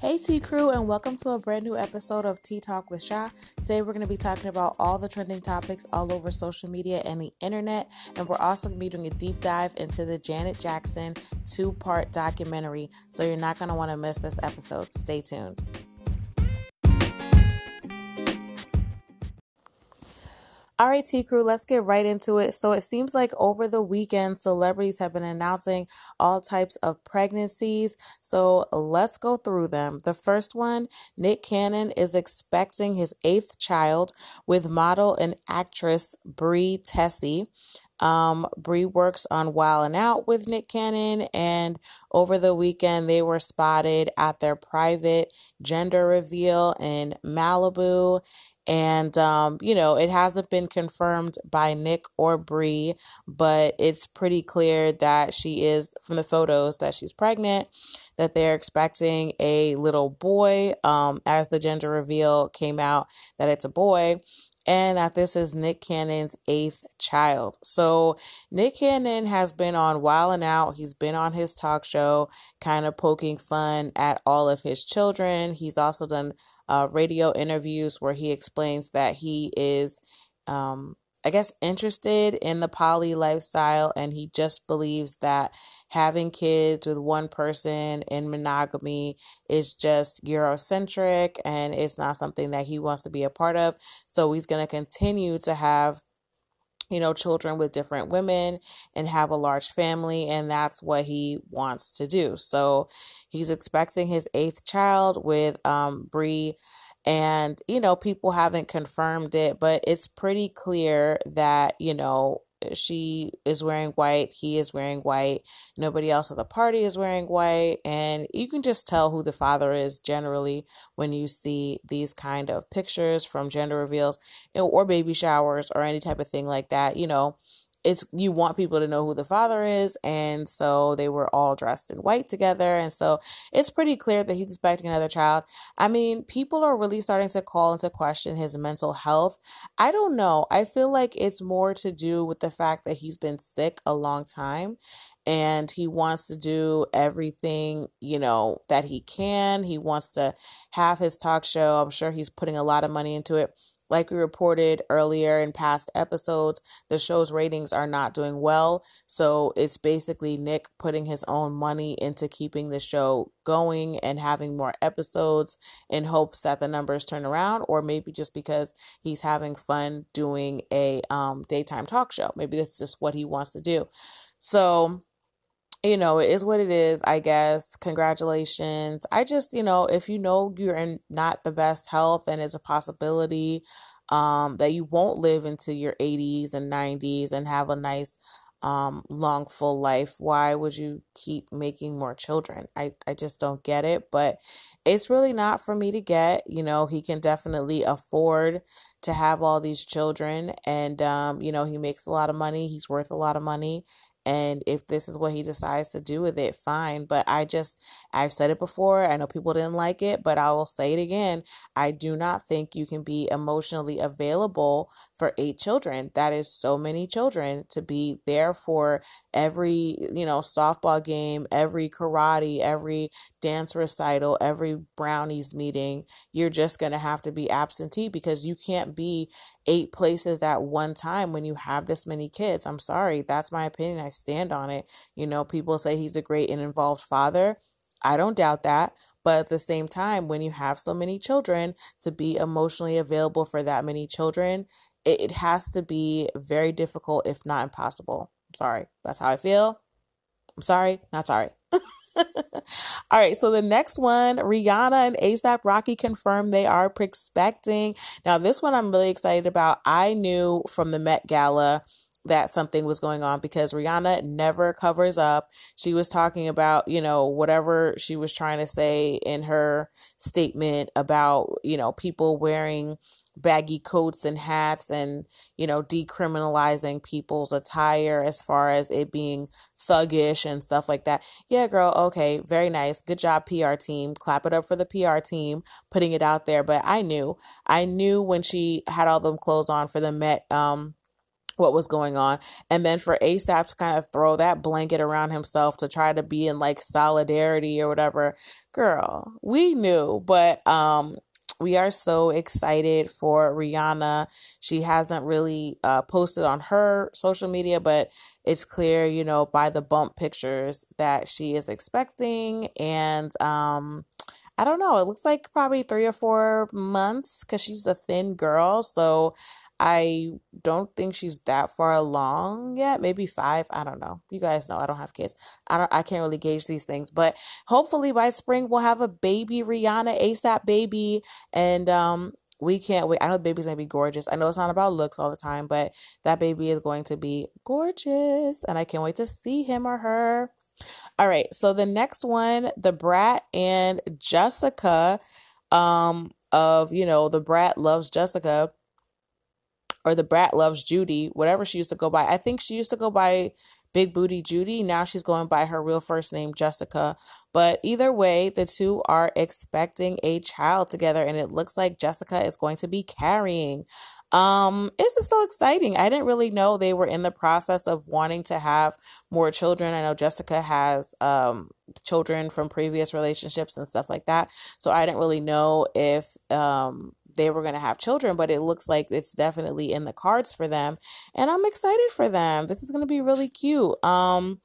Hey T Crew, and welcome to a brand new episode of Tea Talk with Sha. Today we're going to be talking about all the trending topics all over social media and the internet, and we're also going to be doing a deep dive into the Janet Jackson two part documentary. So you're not going to want to miss this episode. Stay tuned. All right, T Crew, let's get right into it. So it seems like over the weekend, celebrities have been announcing all types of pregnancies. So let's go through them. The first one Nick Cannon is expecting his eighth child with model and actress Bre Tiesi. Um, Bre works on Wild 'N Out with Nick Cannon, and over the weekend they were spotted at their private gender reveal in Malibu. And, um, you know, it hasn't been confirmed by Nick or Bre, but it's pretty clear that she is, from the photos, that she's pregnant, that they're expecting a little boy. Um, as the gender reveal came out, that it's a boy and that this is Nick Cannon's eighth child. So Nick Cannon has been on Wild 'N Out. He's been on his talk show, kind of poking fun at all of his children. He's also done uh, radio interviews where he explains that he is, um, I guess, interested in the poly lifestyle and he just believes that having kids with one person in monogamy is just Eurocentric and it's not something that he wants to be a part of. So he's going to continue to have you know, children with different women and have a large family. And that's what he wants to do. So he's expecting his eighth child with um, Bre. And, you know, people haven't confirmed it, but it's pretty clear that, you know, she is wearing white, he is wearing white, nobody else at the party is wearing white, and you can just tell who the father is generally when you see these kind of pictures from gender reveals or baby showers or any type of thing like that. You know, it's you want people to know who the father is and so they were all dressed in white together and so it's pretty clear that he's expecting another child. I mean people are really starting to call into question his mental health. I don't know. I feel like it's more to do with the fact that he's been sick a long time and he wants to do everything you know that he can. He wants to have his talk show. I'm sure he's putting a lot of money into it like we reported earlier in past episodes, the show's ratings are not doing well. So it's basically Nick putting his own money into keeping the show going and having more episodes in hopes that the numbers turn around, or maybe just because he's having fun doing a um, daytime talk show. Maybe that's just what he wants to do. So you know, it is what it is, I guess. Congratulations. I just, you know, if you know you're in not the best health and it's a possibility um, that you won't live into your 80s and 90s and have a nice, um, long, full life, why would you keep making more children? I, I just don't get it. But it's really not for me to get. You know, he can definitely afford to have all these children and um, you know, he makes a lot of money, he's worth a lot of money and if this is what he decides to do with it, fine. But I just, I've said it before. I know people didn't like it, but I will say it again. I do not think you can be emotionally available for eight children. That is so many children to be there for every, you know, softball game, every karate, every dance recital, every brownies meeting. You're just going to have to be absentee because you can't be eight places at one time when you have this many kids. I'm sorry. That's my opinion. I stand on it. You know, people say he's a great and involved father. I don't doubt that. But at the same time, when you have so many children, to be emotionally available for that many children, it, has to be very difficult, if not impossible. I'm sorry. That's how I feel. I'm sorry. Not sorry. All right, so the next one, Rihanna and ASAP Rocky confirmed they are expecting. Now, this one I'm really excited about. I knew from the Met Gala that something was going on because Rihanna never covers up. She was talking about, you know, whatever she was trying to say in her statement about, you know, people wearing baggy coats and hats and you know decriminalizing people's attire as far as it being thuggish and stuff like that. Yeah girl okay very nice. Good job pr team. Clap it up for the pr team putting it out there. But i knew i knew when she had all them clothes on for the met um what was going on. And then for asap to kind of throw that blanket around himself to try to be in like solidarity or whatever. Girl we knew but um we are so excited for Rihanna. She hasn't really uh, posted on her social media, but it's clear, you know, by the bump pictures that she is expecting. And um, I don't know, it looks like probably three or four months because she's a thin girl. So I don't think she's that far along yet. Maybe five. I don't know. You guys know I don't have kids. I don't. I can't really gauge these things. But hopefully by spring we'll have a baby Rihanna ASAP baby, and um, we can't wait. I know the baby's gonna be gorgeous. I know it's not about looks all the time, but that baby is going to be gorgeous, and I can't wait to see him or her. All right. So the next one, the Brat and Jessica, um, of you know the Brat loves Jessica or the brat loves Judy, whatever she used to go by. I think she used to go by Big Booty Judy. Now she's going by her real first name, Jessica. But either way, the two are expecting a child together, and it looks like Jessica is going to be carrying. Um, this is so exciting. I didn't really know they were in the process of wanting to have more children. I know Jessica has um children from previous relationships and stuff like that. So I didn't really know if um they were going to have children, but it looks like it's definitely in the cards for them. And I'm excited for them. This is going to be really cute. Um,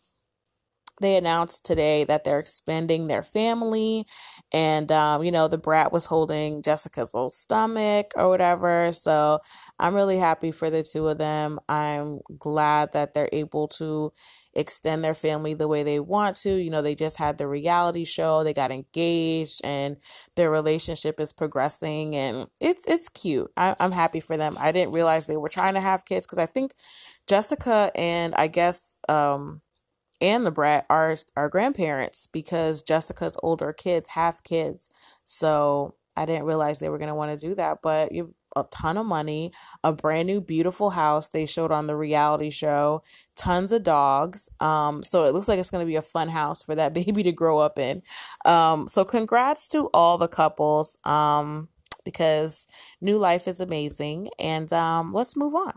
they announced today that they're expanding their family and um, you know the brat was holding jessica's little stomach or whatever so i'm really happy for the two of them i'm glad that they're able to extend their family the way they want to. You know, they just had the reality show, they got engaged, and their relationship is progressing, and it's it's cute. I, I'm happy for them. I didn't realize they were trying to have kids because I think Jessica and I guess um and the brat are are grandparents because Jessica's older kids have kids. So I didn't realize they were going to want to do that, but you a ton of money, a brand new beautiful house they showed on the reality show, tons of dogs. Um, so it looks like it's going to be a fun house for that baby to grow up in. Um, so congrats to all the couples um, because new life is amazing. And um, let's move on.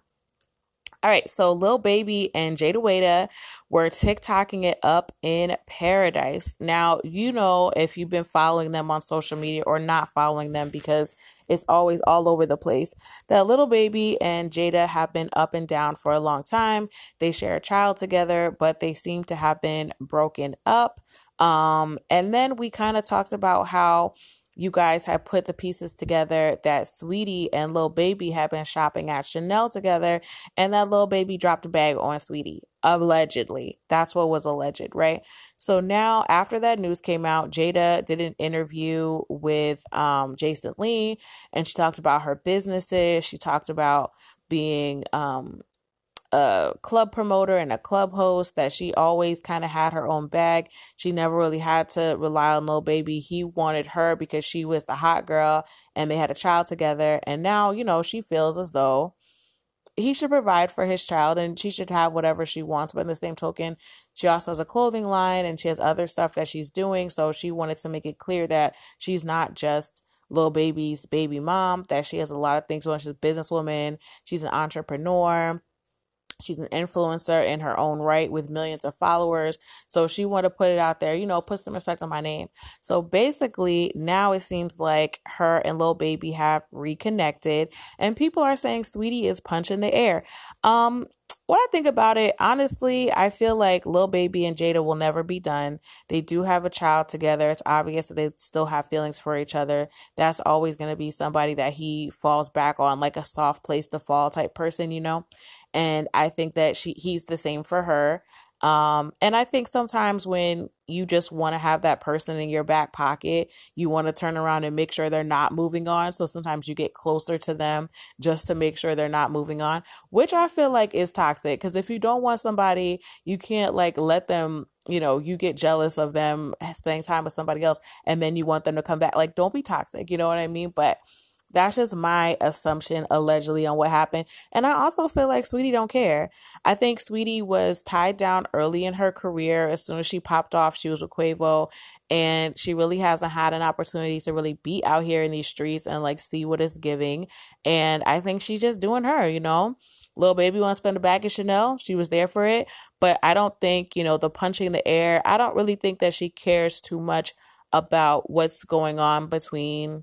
All right, so Lil Baby and Jayda Wayda were TikToking it up in paradise. Now, you know if you've been following them on social media or not following them because it's always all over the place. That little Baby and Jayda have been up and down for a long time. They share a child together, but they seem to have been broken up. Um, and then we kind of talked about how you guys have put the pieces together that Saweetie and Lil Baby have been shopping at Chanel together, and that Lil Baby dropped a bag on Saweetie. Allegedly. That's what was alleged, right? So now, after that news came out, Jayda did an interview with um, Jason Lee, and she talked about her businesses. She talked about being um, a club promoter and a club host that she always kind of had her own bag. She never really had to rely on Lil Baby. He wanted her because she was the hot girl and they had a child together. And now, you know, she feels as though he should provide for his child and she should have whatever she wants. But in the same token, she also has a clothing line and she has other stuff that she's doing. So she wanted to make it clear that she's not just little Baby's baby mom, that she has a lot of things going. She's a businesswoman, she's an entrepreneur She's an influencer in her own right with millions of followers. So she wanted to put it out there, you know, put some respect on my name. So basically, now it seems like her and Lil Baby have reconnected, and people are saying Saweetie is punching the air. Um, what I think about it, honestly, I feel like Lil Baby and Jayda will never be done. They do have a child together. It's obvious that they still have feelings for each other. That's always going to be somebody that he falls back on, like a soft place to fall type person, you know? And I think that she he's the same for her. Um, and I think sometimes when you just want to have that person in your back pocket, you want to turn around and make sure they're not moving on. So sometimes you get closer to them just to make sure they're not moving on, which I feel like is toxic. Because if you don't want somebody, you can't like let them, you know, you get jealous of them spending time with somebody else and then you want them to come back. Like, don't be toxic. You know what I mean? But that's just my assumption allegedly on what happened. And I also feel like Saweetie don't care. I think Saweetie was tied down early in her career. As soon as she popped off, she was with Quavo and she really hasn't had an opportunity to really be out here in these streets and like see what it's giving. And I think she's just doing her, you know? Little Baby want to spend a bag of Chanel. She was there for it. But I don't think, you know, the punching the air, I don't really think that she cares too much about what's going on between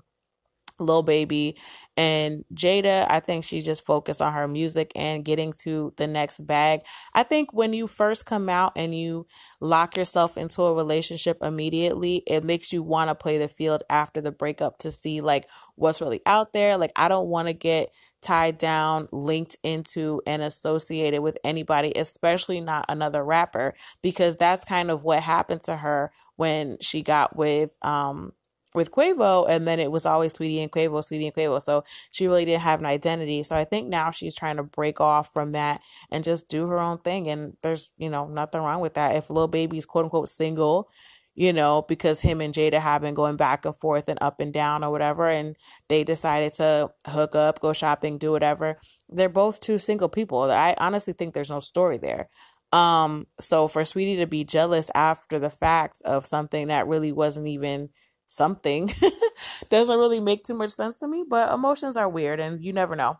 Lil Baby and Jayda, I think she just focused on her music and getting to the next bag. I think when you first come out and you lock yourself into a relationship immediately, it makes you want to play the field after the breakup to see like what's really out there. Like I don't want to get tied down, linked into and associated with anybody, especially not another rapper because that's kind of what happened to her when she got with um with Quavo, and then it was always Saweetie and Quavo, Saweetie and Quavo. So she really didn't have an identity. So I think now she's trying to break off from that and just do her own thing. And there's, you know, nothing wrong with that. If Lil Baby's quote unquote single, you know, because him and Jayda have been going back and forth and up and down or whatever, and they decided to hook up, go shopping, do whatever. They're both two single people. I honestly think there's no story there. Um, so for Saweetie to be jealous after the fact of something that really wasn't even something doesn't really make too much sense to me, but emotions are weird and you never know.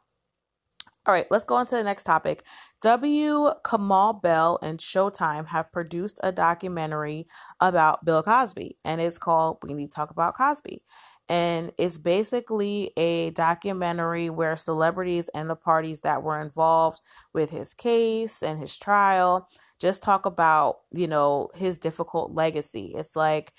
All right, let's go on to the next topic. W. Kamau Bell and Showtime have produced a documentary about Bill Cosby, and it's called We Need to Talk About Cosby. And it's basically a documentary where celebrities and the parties that were involved with his case and his trial just talk about, you know, his difficult legacy. It's like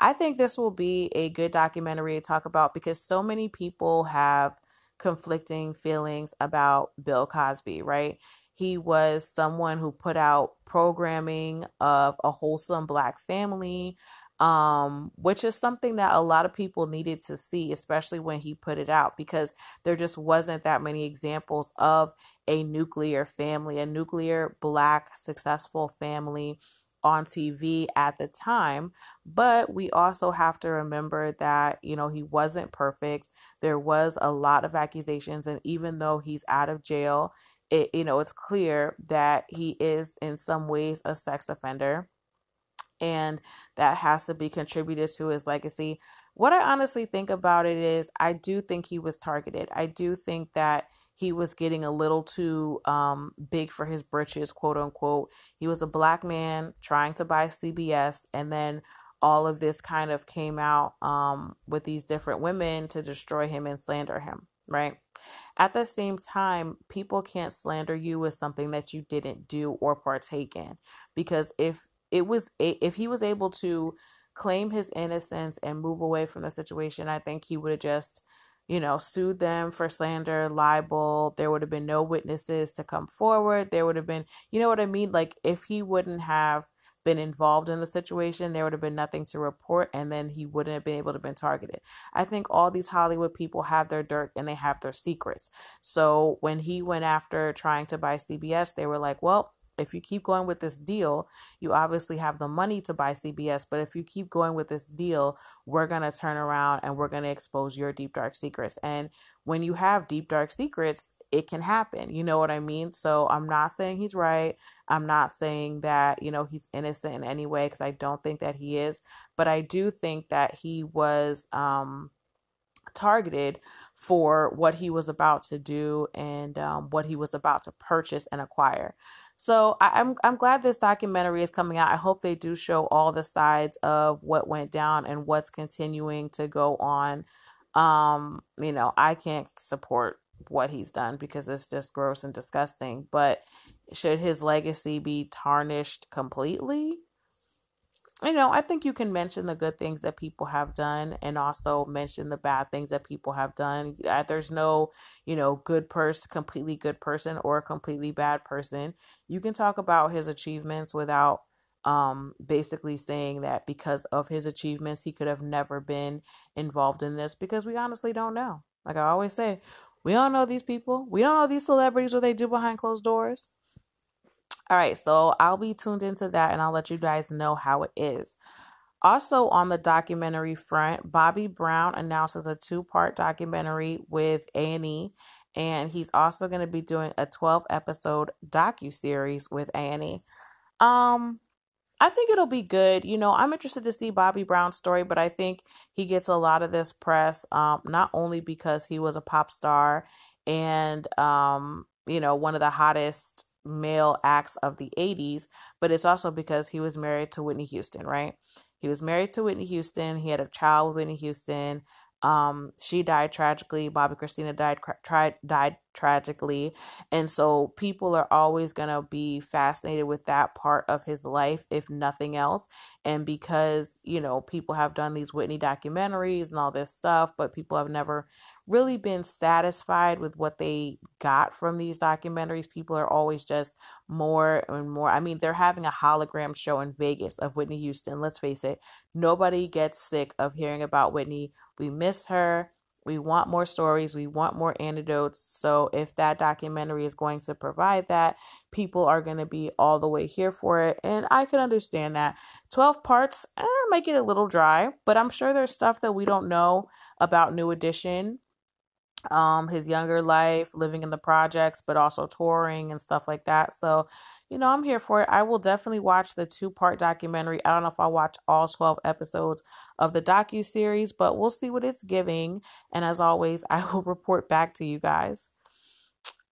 I think this will be a good documentary to talk about because so many people have conflicting feelings about Bill Cosby, right? He was someone who put out programming of a wholesome black family, um, which is something that a lot of people needed to see, especially when he put it out, because there just wasn't that many examples of a nuclear family, a nuclear black successful family on TV at the time. But we also have to remember that, you know, he wasn't perfect. There was a lot of accusations. And even though he's out of jail, it, you know, it's clear that he is in some ways a sex offender. And that has to be contributed to his legacy. What I honestly think about it is, I do think he was targeted. I do think that he was getting a little too um, big for his britches, quote unquote. He was a black man trying to buy CBS, and then all of this kind of came out um, with these different women to destroy him and slander him, right? At the same time, people can't slander you with something that you didn't do or partake in, because if it was if he was able to claim his innocence and move away from the situation, I think he would have just you know, sued them for slander, libel. There would have been no witnesses to come forward. There would have been, you know what I mean? Like, if he wouldn't have been involved in the situation, there would have been nothing to report, and then he wouldn't have been able to been targeted. I think all these Hollywood people have their dirt and they have their secrets. So when he went after trying to buy CBS, they were like, well, if you keep going with this deal, you obviously have the money to buy CBS. But if you keep going with this deal, we're going to turn around and we're going to expose your deep, dark secrets. And when you have deep, dark secrets, it can happen. You know what I mean? So I'm not saying he's right. I'm not saying that, you know, he's innocent in any way because I don't think that he is. But I do think that he was, um, targeted for what he was about to do and um, what he was about to purchase and acquire. So I, am I'm, I'm glad this documentary is coming out. I hope they do show all the sides of what went down and what's continuing to go on. Um, you know, I can't support what he's done because it's just gross and disgusting. But should his legacy be tarnished completely? You know, I think you can mention the good things that people have done and also mention the bad things that people have done. There's no, you know, good person, completely good person or a completely bad person. You can talk about his achievements without um basically saying that because of his achievements he could have never been involved in this because we honestly don't know. Like I always say, we don't know these people. We don't know these celebrities what they do behind closed doors. All right, so I'll be tuned into that and I'll let you guys know how it is. Also, on the documentary front, Bobby Brown announces a two-part documentary with A&E, and he's also going to be doing a 12-episode docu-series with A&E. Um, I think it'll be good. You know, I'm interested to see Bobby Brown's story, but I think he gets a lot of this press, um, not only because he was a pop star and um, you know, one of the hottest male acts of the 80s, but it's also because he was married to Whitney Houston, right? He was married to Whitney Houston. He had a child with Whitney Houston. Um, she died tragically. Bobbi Kristina died tried died tragically, and so people are always gonna be fascinated with that part of his life, if nothing else. And because you know people have done these Whitney documentaries and all this stuff, but people have never really been satisfied with what they got from these documentaries. People are always just more and more. I mean, they're having a hologram show in Vegas of Whitney Houston. Let's face it, nobody gets sick of hearing about Whitney. We miss her. We want more stories. We want more anecdotes. So, if that documentary is going to provide that, people are going to be all the way here for it. And I can understand that. 12 parts eh, might get a little dry, but I'm sure there's stuff that we don't know about New Edition um his younger life living in the projects but also touring and stuff like that. So you know i'm here for it. I will definitely watch the two part documentary. I don't know if i'll watch all 12 episodes of the docu series but we'll see what it's giving. And as always i will report back to you guys.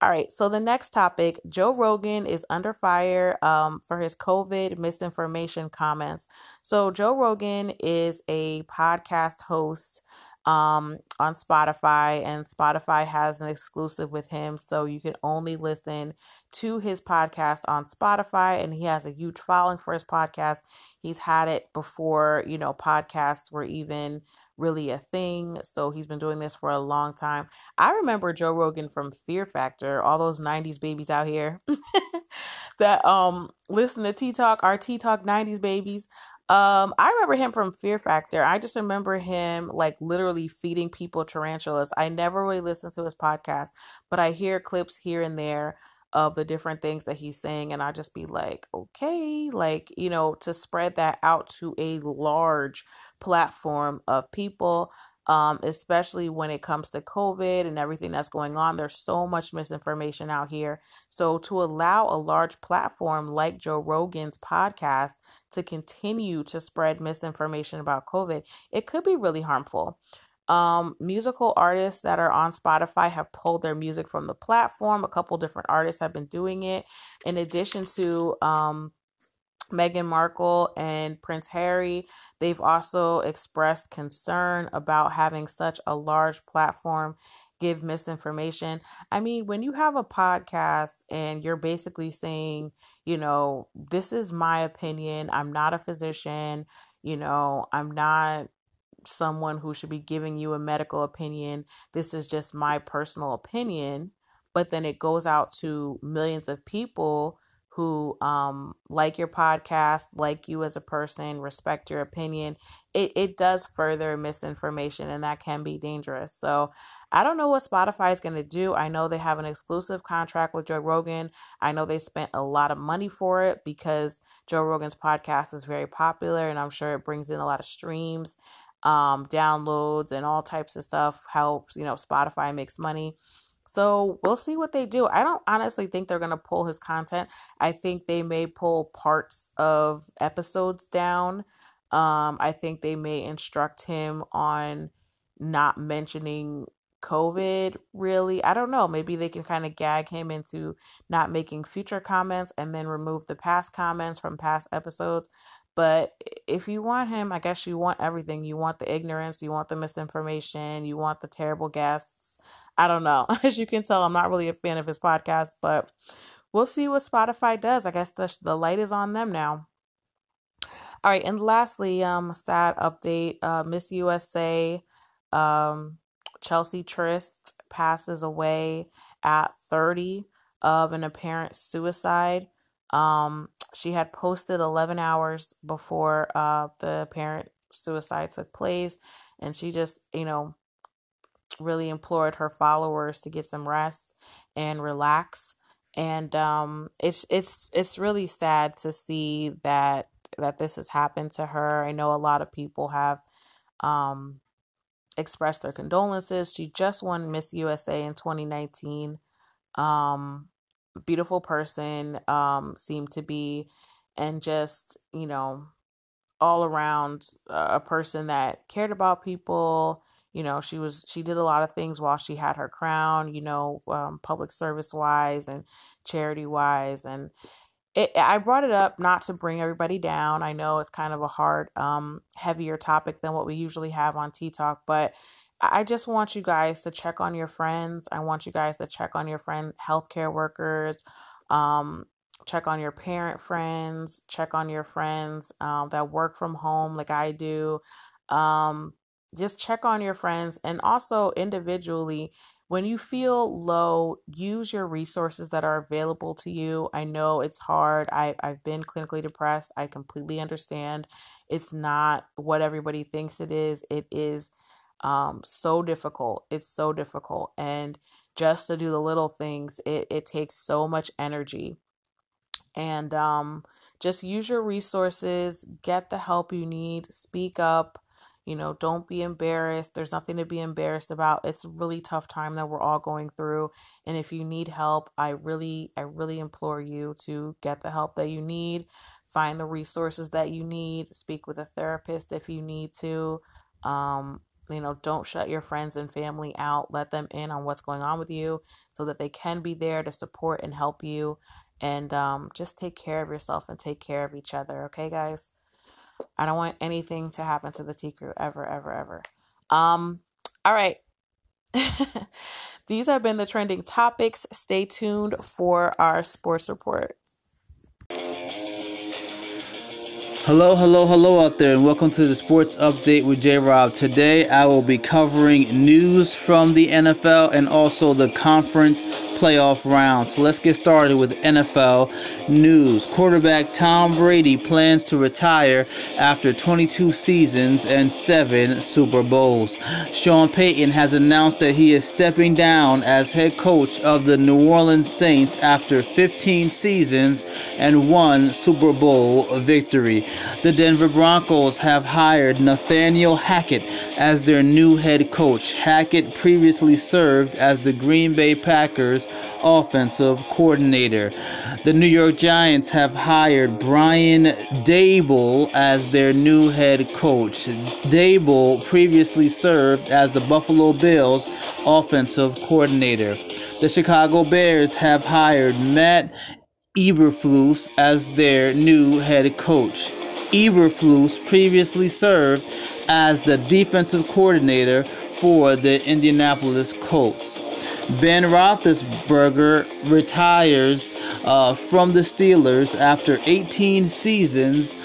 All right, so the next topic Joe Rogan is under fire um, for his COVID misinformation comments. So, Joe Rogan is a podcast host um, on Spotify, and Spotify has an exclusive with him, so you can only listen to his podcast on Spotify. And he has a huge following for his podcast. He's had it before, you know, podcasts were even really a thing. So he's been doing this for a long time. I remember Joe Rogan from Fear Factor, all those 90s babies out here that um listen to Tea Talk, our Tea Talk 90s babies. Um, I remember him from Fear Factor. I just remember him like literally feeding people tarantulas. I never really listened to his podcast, but I hear clips here and there of the different things that he's saying, and I just be like, okay, like, you know, to spread that out to a large platform of people um, especially when it comes to COVID and everything that's going on. There's so much misinformation out here. So, to allow a large platform like Joe Rogan's podcast to continue to spread misinformation about COVID, it could be really harmful. Um, musical artists that are on Spotify have pulled their music from the platform. A couple different artists have been doing it. In addition to um, Meghan Markle and Prince Harry, they've also expressed concern about having such a large platform give misinformation. I mean, when you have a podcast and you're basically saying, you know, this is my opinion, I'm not a physician, you know, I'm not someone who should be giving you a medical opinion. This is just my personal opinion. But then it goes out to millions of people who um, like your podcast, like you as a person, respect your opinion, it, it does further misinformation and that can be dangerous. So I don't know what Spotify is going to do. I know they have an exclusive contract with Joe Rogan. I know they spent a lot of money for it because Joe Rogan's podcast is very popular and I'm sure it brings in a lot of streams, um, downloads, and all types of stuff. Helps, you know, Spotify makes money. So we'll see what they do. I don't honestly think they're going to pull his content. I think they may pull parts of episodes down. Um, I think they may instruct him on not mentioning COVID really. I don't know. Maybe they can kind of gag him into not making future comments and then remove the past comments from past episodes. But if you want him, I guess you want everything. You want the ignorance, you want the misinformation, you want the terrible guests. I don't know. As you can tell, I'm not really a fan of his podcast, but we'll see what Spotify does. I guess the, the light is on them now. All right, and lastly, um, sad update. Uh, Miss USA, um, Cheslie Kryst passes away at 30 of an apparent suicide. Um, she had posted 11 hours before uh, the apparent suicide took place, and she just, you know, really implored her followers to get some rest and relax. And um, it's it's it's really sad to see that that this has happened to her. I know a lot of people have um, expressed their condolences. She just won Miss USA in 2019. Um, beautiful person um seemed to be and just you know all around uh, a person that cared about people you know, she was she did a lot of things while she had her crown, you know, um, public service wise and charity wise, and it, I brought it up not to bring everybody down. I know it's kind of a hard, um, heavier topic than what we usually have on Tea Talk, but I just want you guys to check on your friends. I want you guys to check on your friend healthcare workers, um, check on your parent friends, check on your friends um, that work from home like I do. Um, just check on your friends and also individually when you feel low, use your resources that are available to you. I know it's hard. I, I've been clinically depressed. I completely understand. It's not what everybody thinks it is. It is um, so difficult. It's so difficult. And just to do the little things, it, it takes so much energy. And um, just use your resources, get the help you need, speak up. You know, don't be embarrassed. There's nothing to be embarrassed about. It's a really tough time that we're all going through. And if you need help, I really, I really implore you to get the help that you need. Find the resources that you need. Speak with a therapist if you need to. Um, you know, don't shut your friends and family out. Let them in on what's going on with you so that they can be there to support and help you. And um, just take care of yourself and take care of each other. Okay, guys? I don't want anything to happen to the T crew ever, ever, ever. Um, all right. These have been the trending topics. Stay tuned for our sports report. Hello, hello, hello out there, and welcome to the Sports Update with J Rob. Today I will be covering news from the NFL and also the conference playoff round. So let's get started with NFL news. Quarterback Tom Brady plans to retire after 22 seasons and 7 Super Bowls. Sean Payton has announced that he is stepping down as head coach of the New Orleans Saints after 15 seasons and 1 Super Bowl victory. The Denver Broncos have hired Nathaniel Hackett as their new head coach. Hackett previously served as the Green Bay Packers offensive coordinator. The New York Giants have hired Brian Daboll as their new head coach. Daboll previously served as the Buffalo Bills offensive coordinator. The Chicago Bears have hired Matt Eberflus as their new head coach. Eberflus previously served as the defensive coordinator for the Indianapolis Colts. Ben Roethlisberger retires uh, from the Steelers after 18 seasons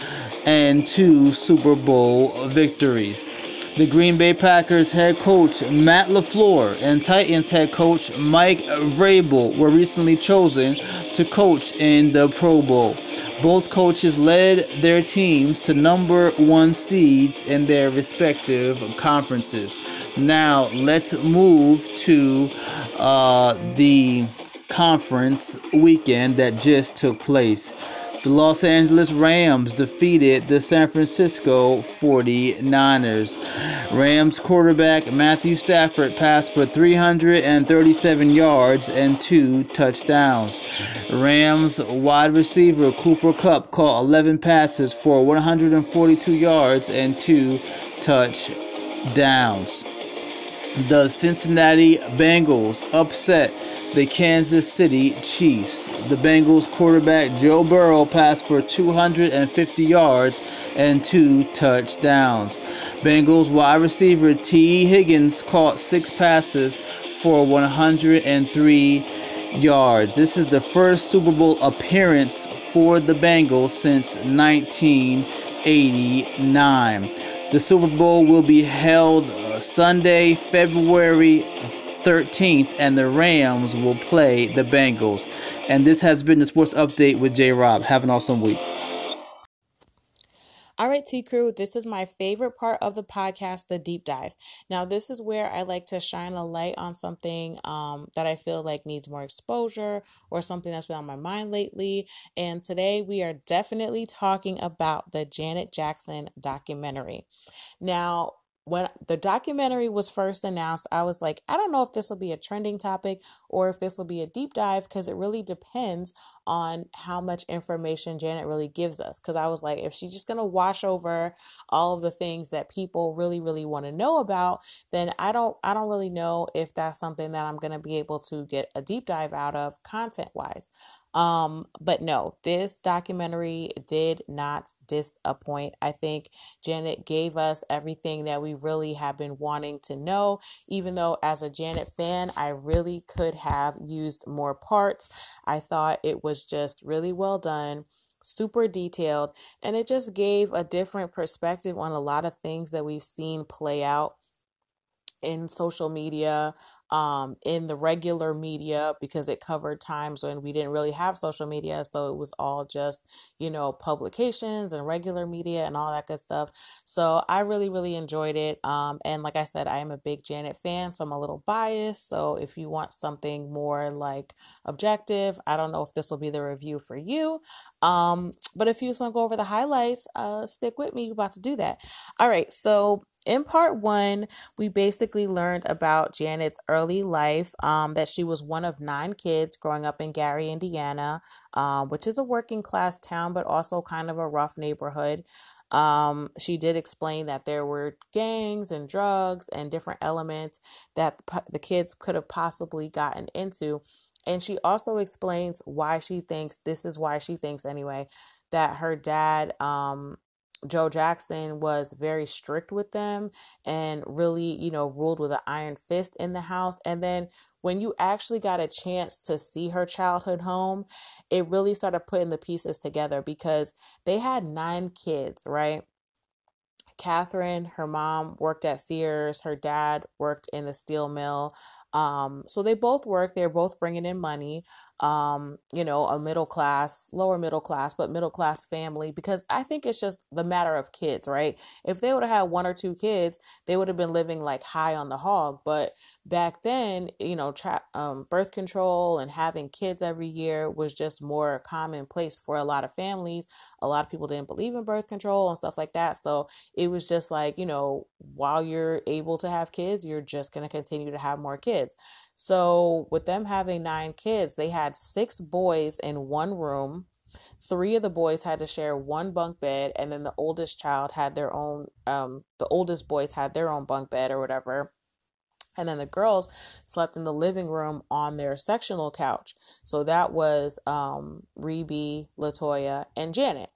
and two Super Bowl victories. The Green Bay Packers head coach Matt LaFleur and Titans head coach Mike Vrabel were recently chosen to coach in the Pro Bowl. Both coaches led their teams to number one seeds in their respective conferences. Now, let's move to uh, the conference weekend that just took place. The Los Angeles Rams defeated the San Francisco 49ers. Rams quarterback Matthew Stafford passed for 337 yards and two touchdowns. Rams wide receiver Cooper Kupp caught 11 passes for 142 yards and two touchdowns. The Cincinnati Bengals upset the Kansas City Chiefs. The Bengals quarterback Joe Burrow passed for 250 yards and two touchdowns. Bengals wide receiver Tee Higgins caught six passes for 103 yards. This is the first Super Bowl appearance for the Bengals since 1989. The Super Bowl will be held uh, Sunday, February 13th, and the Rams will play the Bengals. And this has been the Sports Update with J Rob. Have an awesome week. All right, T Crew, this is my favorite part of the podcast, the deep dive. Now, this is where I like to shine a light on something um, that I feel like needs more exposure or something that's been on my mind lately. And today we are definitely talking about the Janet Jackson documentary. Now, when the documentary was first announced, I was like, I don't know if this will be a trending topic or if this will be a deep dive because it really depends on how much information Janet really gives us. Because I was like, if she's just going to wash over all of the things that people really, really want to know about, then I don't, I don't really know if that's something that I'm going to be able to get a deep dive out of content wise. Um, but no, this documentary did not disappoint. I think Janet gave us everything that we really have been wanting to know, even though as a Janet fan, I really could have used more parts. I thought it was just really well done super detailed, and it just gave a different perspective on a lot of things that we've seen play out in social media, um, in the regular media because it covered times when we didn't really have social media. So it was all just, you know, publications and regular media and all that good stuff. So I really, really enjoyed it. Um, and like I said, I am a big Janet fan, so I'm a little biased. So if you want something more like objective, I don't know if this will be the review for you. Um, but if you just want to go over the highlights, uh, stick with me. We're about to do that. All right. So in part one, we basically learned about Janet's early life, um, that she was one of nine kids growing up in Gary, Indiana, um, which is a working class town, but also kind of a rough neighborhood. Um, she did explain that there were gangs and drugs and different elements that the kids could have possibly gotten into. And she also explains why she thinks this is why she thinks, anyway, that her dad um, Joe Jackson was very strict with them and really, you know, ruled with an iron fist in the house. And then when you actually got a chance to see her childhood home, it really started putting the pieces together because they had nine kids, right? Catherine, her mom worked at Sears, her dad worked in a steel mill. Um, so they both work. they're both bringing in money um, you know, a middle class, lower middle class, but middle class family because I think it's just the matter of kids, right? If they would have had one or two kids, they would have been living like high on the hog. But back then, you know, tra- um, birth control and having kids every year was just more commonplace for a lot of families. A lot of people didn't believe in birth control and stuff like that. So it was just like, you know, while you're able to have kids, you're just going to continue to have more kids. So, with them having nine kids, they had six boys in one room. Three of the boys had to share one bunk bed, and then the oldest child had their own, um, the oldest boys had their own bunk bed or whatever. And then the girls slept in the living room on their sectional couch. So that was um, Rebbie, Latoya, and Janet.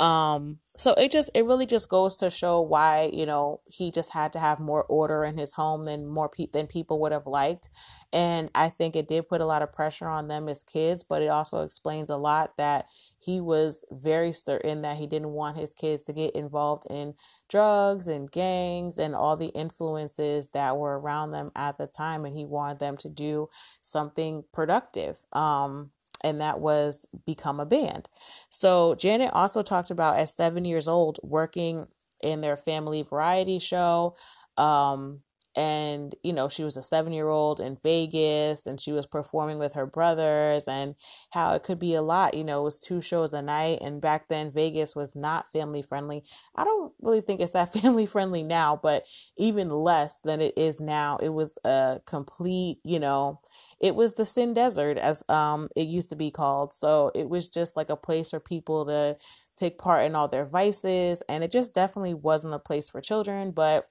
Um, so it just it really just goes to show why you know he just had to have more order in his home than more pe- than people would have liked. And i think it did put a lot of pressure on them as kids but it also explains a lot that he was very certain that he didn't want his kids to get involved in drugs and gangs and all the influences that were around them at the time and he wanted them to do something productive. Um and that was become a band. So Janet also talked about at seven years old working in their family variety show. Um, and you know she was a seven year old in vegas and she was performing with her brothers and how it could be a lot you know it was two shows a night and back then vegas was not family friendly. I don't really think it's that family friendly now but even less than it is now. It was a complete you know it was the sin desert as um it used to be called. So it was just like a place for people to take part in all their vices and it just definitely wasn't a place for children but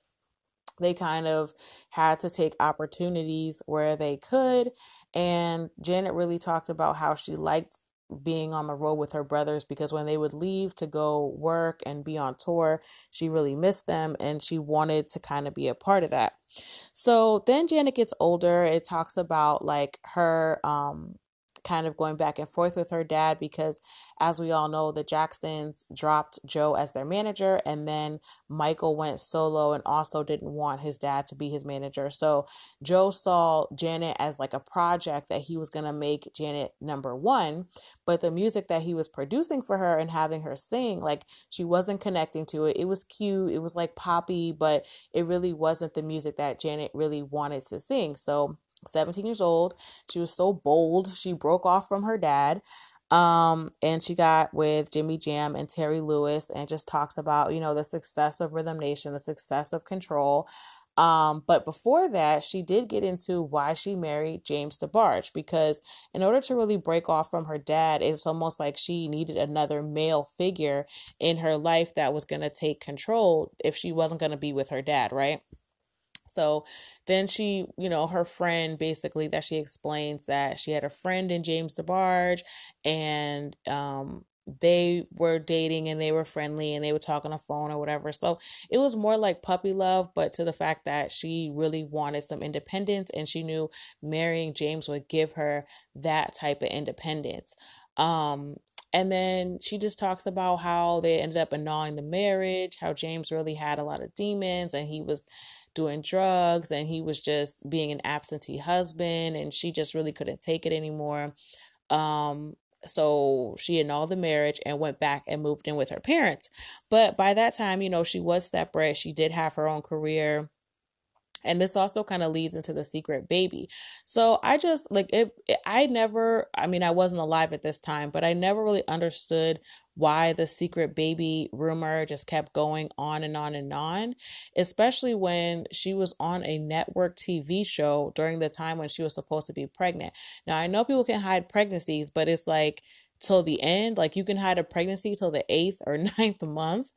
they kind of had to take opportunities where they could. And Janet really talked about how she liked being on the road with her brothers because when they would leave to go work and be on tour, she really missed them and she wanted to kind of be a part of that. So then Janet gets older. It talks about like her um kind of going back and forth with her dad because, as we all know, the Jacksons dropped Joe as their manager, and then Michael went solo and also didn't want his dad to be his manager. So Joe saw Janet as like a project that he was going to make Janet number one, but the music that he was producing for her and having her sing, like she wasn't connecting to it. It was cute, it was like poppy, but it really wasn't the music that Janet really wanted to sing. So 17 years old. She was so bold. She broke off from her dad. Um, and she got with Jimmy Jam and Terry Lewis and just talks about, you know, the success of Rhythm Nation, the success of Control. Um, but before that, she did get into why she married James DeBarge because in order to really break off from her dad, it's almost like she needed another male figure in her life that was going to take control if she wasn't going to be with her dad, right? So then she, you know, her friend basically that she explains that she had a friend in James DeBarge and um they were dating and they were friendly and they would talk on the phone or whatever. So it was more like puppy love, but to the fact that she really wanted some independence and she knew marrying James would give her that type of independence. Um, and then she just talks about how they ended up annulling the marriage, how James really had a lot of demons and he was doing drugs and he was just being an absentee husband and she just really couldn't take it anymore. Um, so she annulled the marriage and went back and moved in with her parents. But by that time, you know, she was separate. She did have her own career and this also kind of leads into the secret baby. So i just like it, it, i never i mean i wasn't alive at this time but i never really understood why the secret baby rumor just kept going on and on and on especially when she was on a network tv show during the time when she was supposed to be pregnant. Now i know people can hide pregnancies but it's like till the end like you can hide a pregnancy till the eighth or ninth month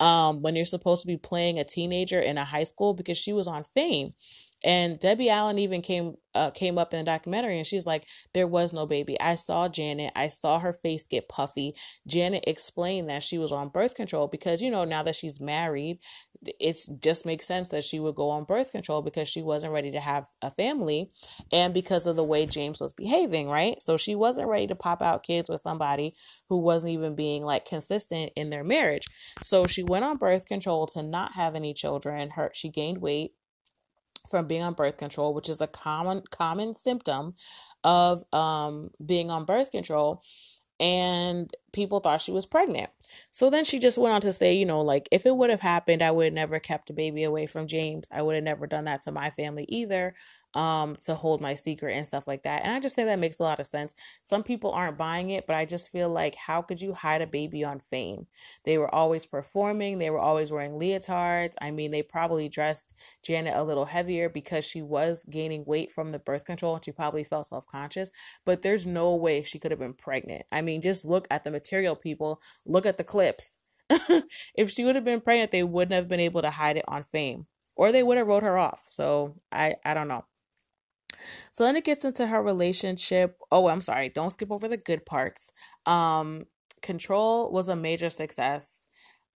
um, when you're supposed to be playing a teenager in a high school because she was on fame. And Debbie Allen even came uh, came up in the documentary and she's like, There was no baby. I saw Janet. I saw her face get puffy. Janet explained that she was on birth control because, you know, now that she's married, it just makes sense that she would go on birth control because she wasn't ready to have a family and because of the way James was behaving, right? So she wasn't ready to pop out kids with somebody who wasn't even being like consistent in their marriage. So she went on birth control to not have any children. Her she gained weight from being on birth control, which is a common common symptom of um, being on birth control and people thought she was pregnant. So then she just went on to say, you know, like if it would have happened, I would have never kept a baby away from James. I would have never done that to my family either um to hold my secret and stuff like that. And I just think that makes a lot of sense. Some people aren't buying it, but I just feel like how could you hide a baby on fame? They were always performing, they were always wearing leotards. I mean, they probably dressed Janet a little heavier because she was gaining weight from the birth control and she probably felt self-conscious, but there's no way she could have been pregnant. I mean, just look at the material people, look at the clips. if she would have been pregnant, they wouldn't have been able to hide it on fame or they would have wrote her off. So I I don't know. So then it gets into her relationship. Oh, I'm sorry. Don't skip over the good parts. Um, Control was a major success.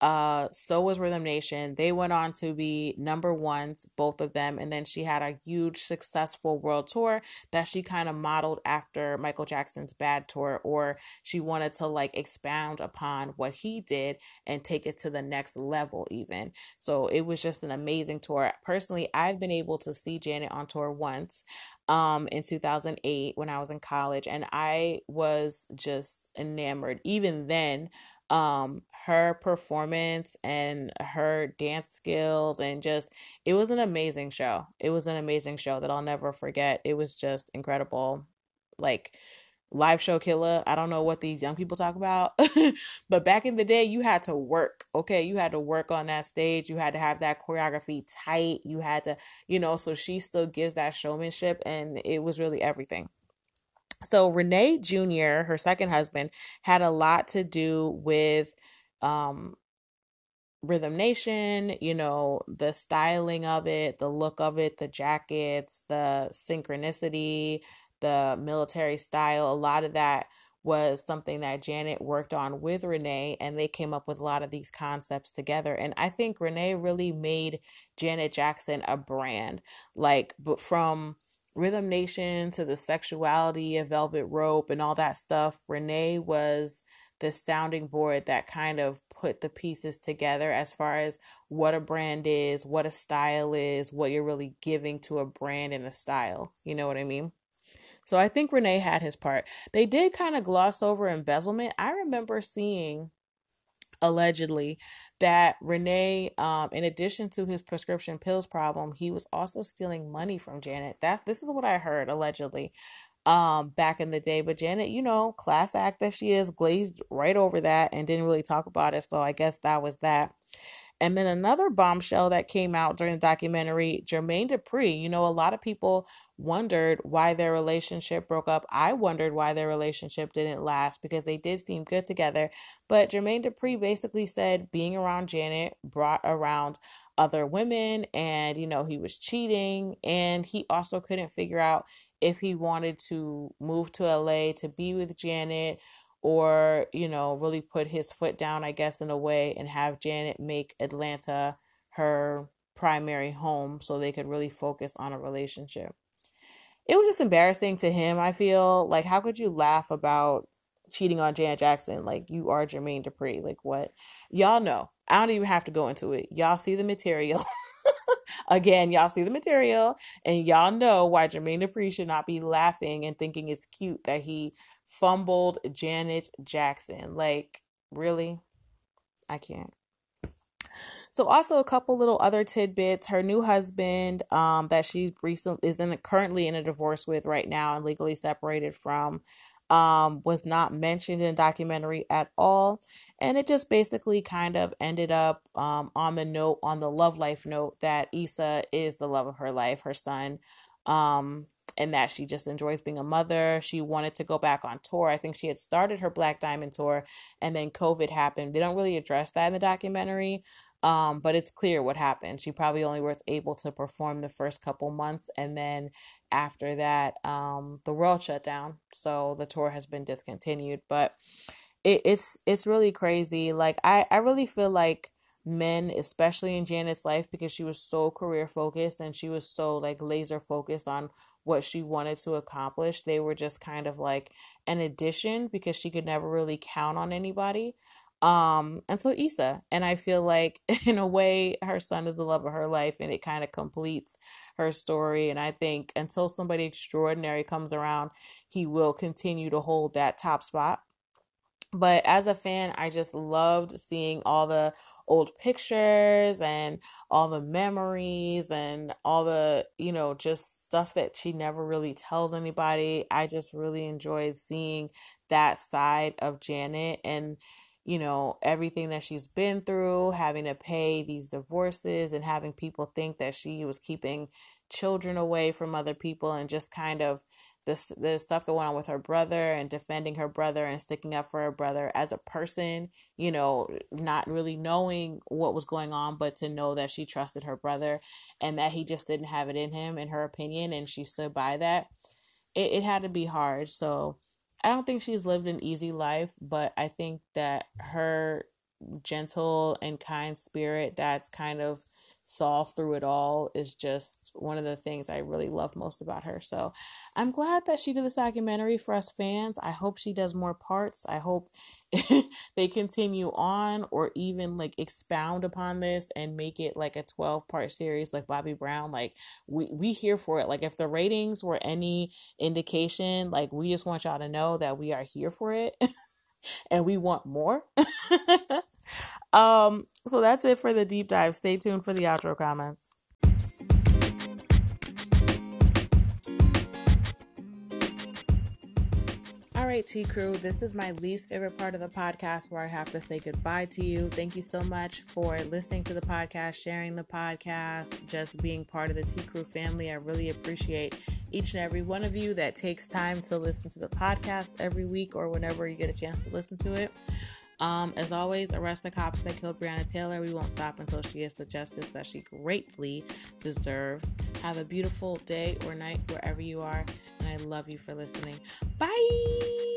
Uh, so was Rhythm Nation. They went on to be number ones, both of them. And then she had a huge, successful world tour that she kind of modeled after Michael Jackson's Bad Tour, or she wanted to like expound upon what he did and take it to the next level, even. So it was just an amazing tour. Personally, I've been able to see Janet on tour once um in 2008 when I was in college and I was just enamored even then um her performance and her dance skills and just it was an amazing show. It was an amazing show that I'll never forget. It was just incredible. Like live show killer. I don't know what these young people talk about, but back in the day, you had to work. Okay, you had to work on that stage. You had to have that choreography tight. You had to, you know. So she still gives that showmanship, and it was really everything. So Renee Jr., her second husband, had a lot to do with um, Rhythm Nation, you know, the styling of it, the look of it, the jackets, the synchronicity, the military style. A lot of that was something that Janet worked on with Renee, and they came up with a lot of these concepts together. And I think Renee really made Janet Jackson a brand. Like, but from Rhythm Nation to the sexuality of Velvet Rope and all that stuff, Renee was the sounding board that kind of put the pieces together as far as what a brand is, what a style is, what you're really giving to a brand and a style. You know what I mean? So I think Renee had his part. They did kind of gloss over embezzlement. I remember seeing allegedly that Renee, um, in addition to his prescription pills problem, he was also stealing money from Janet. That this is what I heard allegedly. um back in the day but janet you know class act that she is glazed right over that and didn't really talk about it so i guess that was that and then another bombshell that came out during the documentary, Jermaine Dupri. You know, a lot of people wondered why their relationship broke up. I wondered why their relationship didn't last because they did seem good together. But Jermaine Dupri basically said being around Janet brought around other women and, you know, he was cheating. And he also couldn't figure out if he wanted to move to LA to be with Janet or, you know, really put his foot down, I guess, in a way and have Janet make Atlanta her primary home so they could really focus on a relationship. It was just embarrassing to him, I feel. Like, how could you laugh about cheating on Janet Jackson? Like, you are Jermaine Dupri. Like, what? Y'all know. I don't even have to go into it. Y'all see the material. Again, y'all see the material and y'all know why Jermaine Dupri should not be laughing and thinking it's cute that he fumbled Janet Jackson. Like, really? I can't. So also a couple little other tidbits. Her new husband, um, that she's recently is in currently in a divorce with right now and legally separated from, um, was not mentioned in the documentary at all. And it just basically kind of ended up um, on the note, on the love life note, that Eissa is the love of her life, her son, um, and that she just enjoys being a mother. She wanted to go back on tour. I think she had started her Black Diamond tour and then COVID happened. They don't really address that in the documentary. Um, but it's clear what happened. She probably only was able to perform the first couple months, and then after that, um, the world shut down. So the tour has been discontinued. But it, it's it's really crazy. Like I I really feel like men, especially in Janet's life, because she was so career focused and she was so like laser focused on what she wanted to accomplish. They were just kind of like an addition because she could never really count on anybody. Um and so Eissa and I feel like in a way her son is the love of her life and it kind of completes her story. And I think until somebody extraordinary comes around he will continue to hold that top spot but as a fan I just loved seeing all the old pictures and all the memories and all the you know just stuff that she never really tells anybody. I just really enjoyed seeing that side of Janet and you know, everything that she's been through, having to pay these divorces and having people think that she was keeping children away from other people and just kind of the, the stuff going on with her brother and defending her brother and sticking up for her brother as a person, you know, not really knowing what was going on, but to know that she trusted her brother and that he just didn't have it in him, in her opinion, and she stood by that. It, it had to be hard. So, I don't think she's lived an easy life, but I think that her gentle and kind spirit that's kind of saw through it all is just one of the things I really love most about her. So I'm glad that she did this documentary for us fans. I hope she does more parts. I hope they continue on or even like expound upon this and make it like a 12 part series like Bobby Brown. Like we we here for it. Like if the ratings were any indication, like we just want y'all to know that we are here for it and we want more. um so that's it for the deep dive. Stay tuned for the outro comments. All right, T Crew, this is my least favorite part of the podcast where I have to say goodbye to you. Thank you so much for listening to the podcast, sharing the podcast, just being part of the T Crew family. I really appreciate each and every one of you that takes time to listen to the podcast every week or whenever you get a chance to listen to it. Um, as always, arrest the cops that killed Breonna Taylor. We won't stop until she gets the justice that she gratefully deserves. Have a beautiful day or night wherever you are, and I love you for listening. Bye.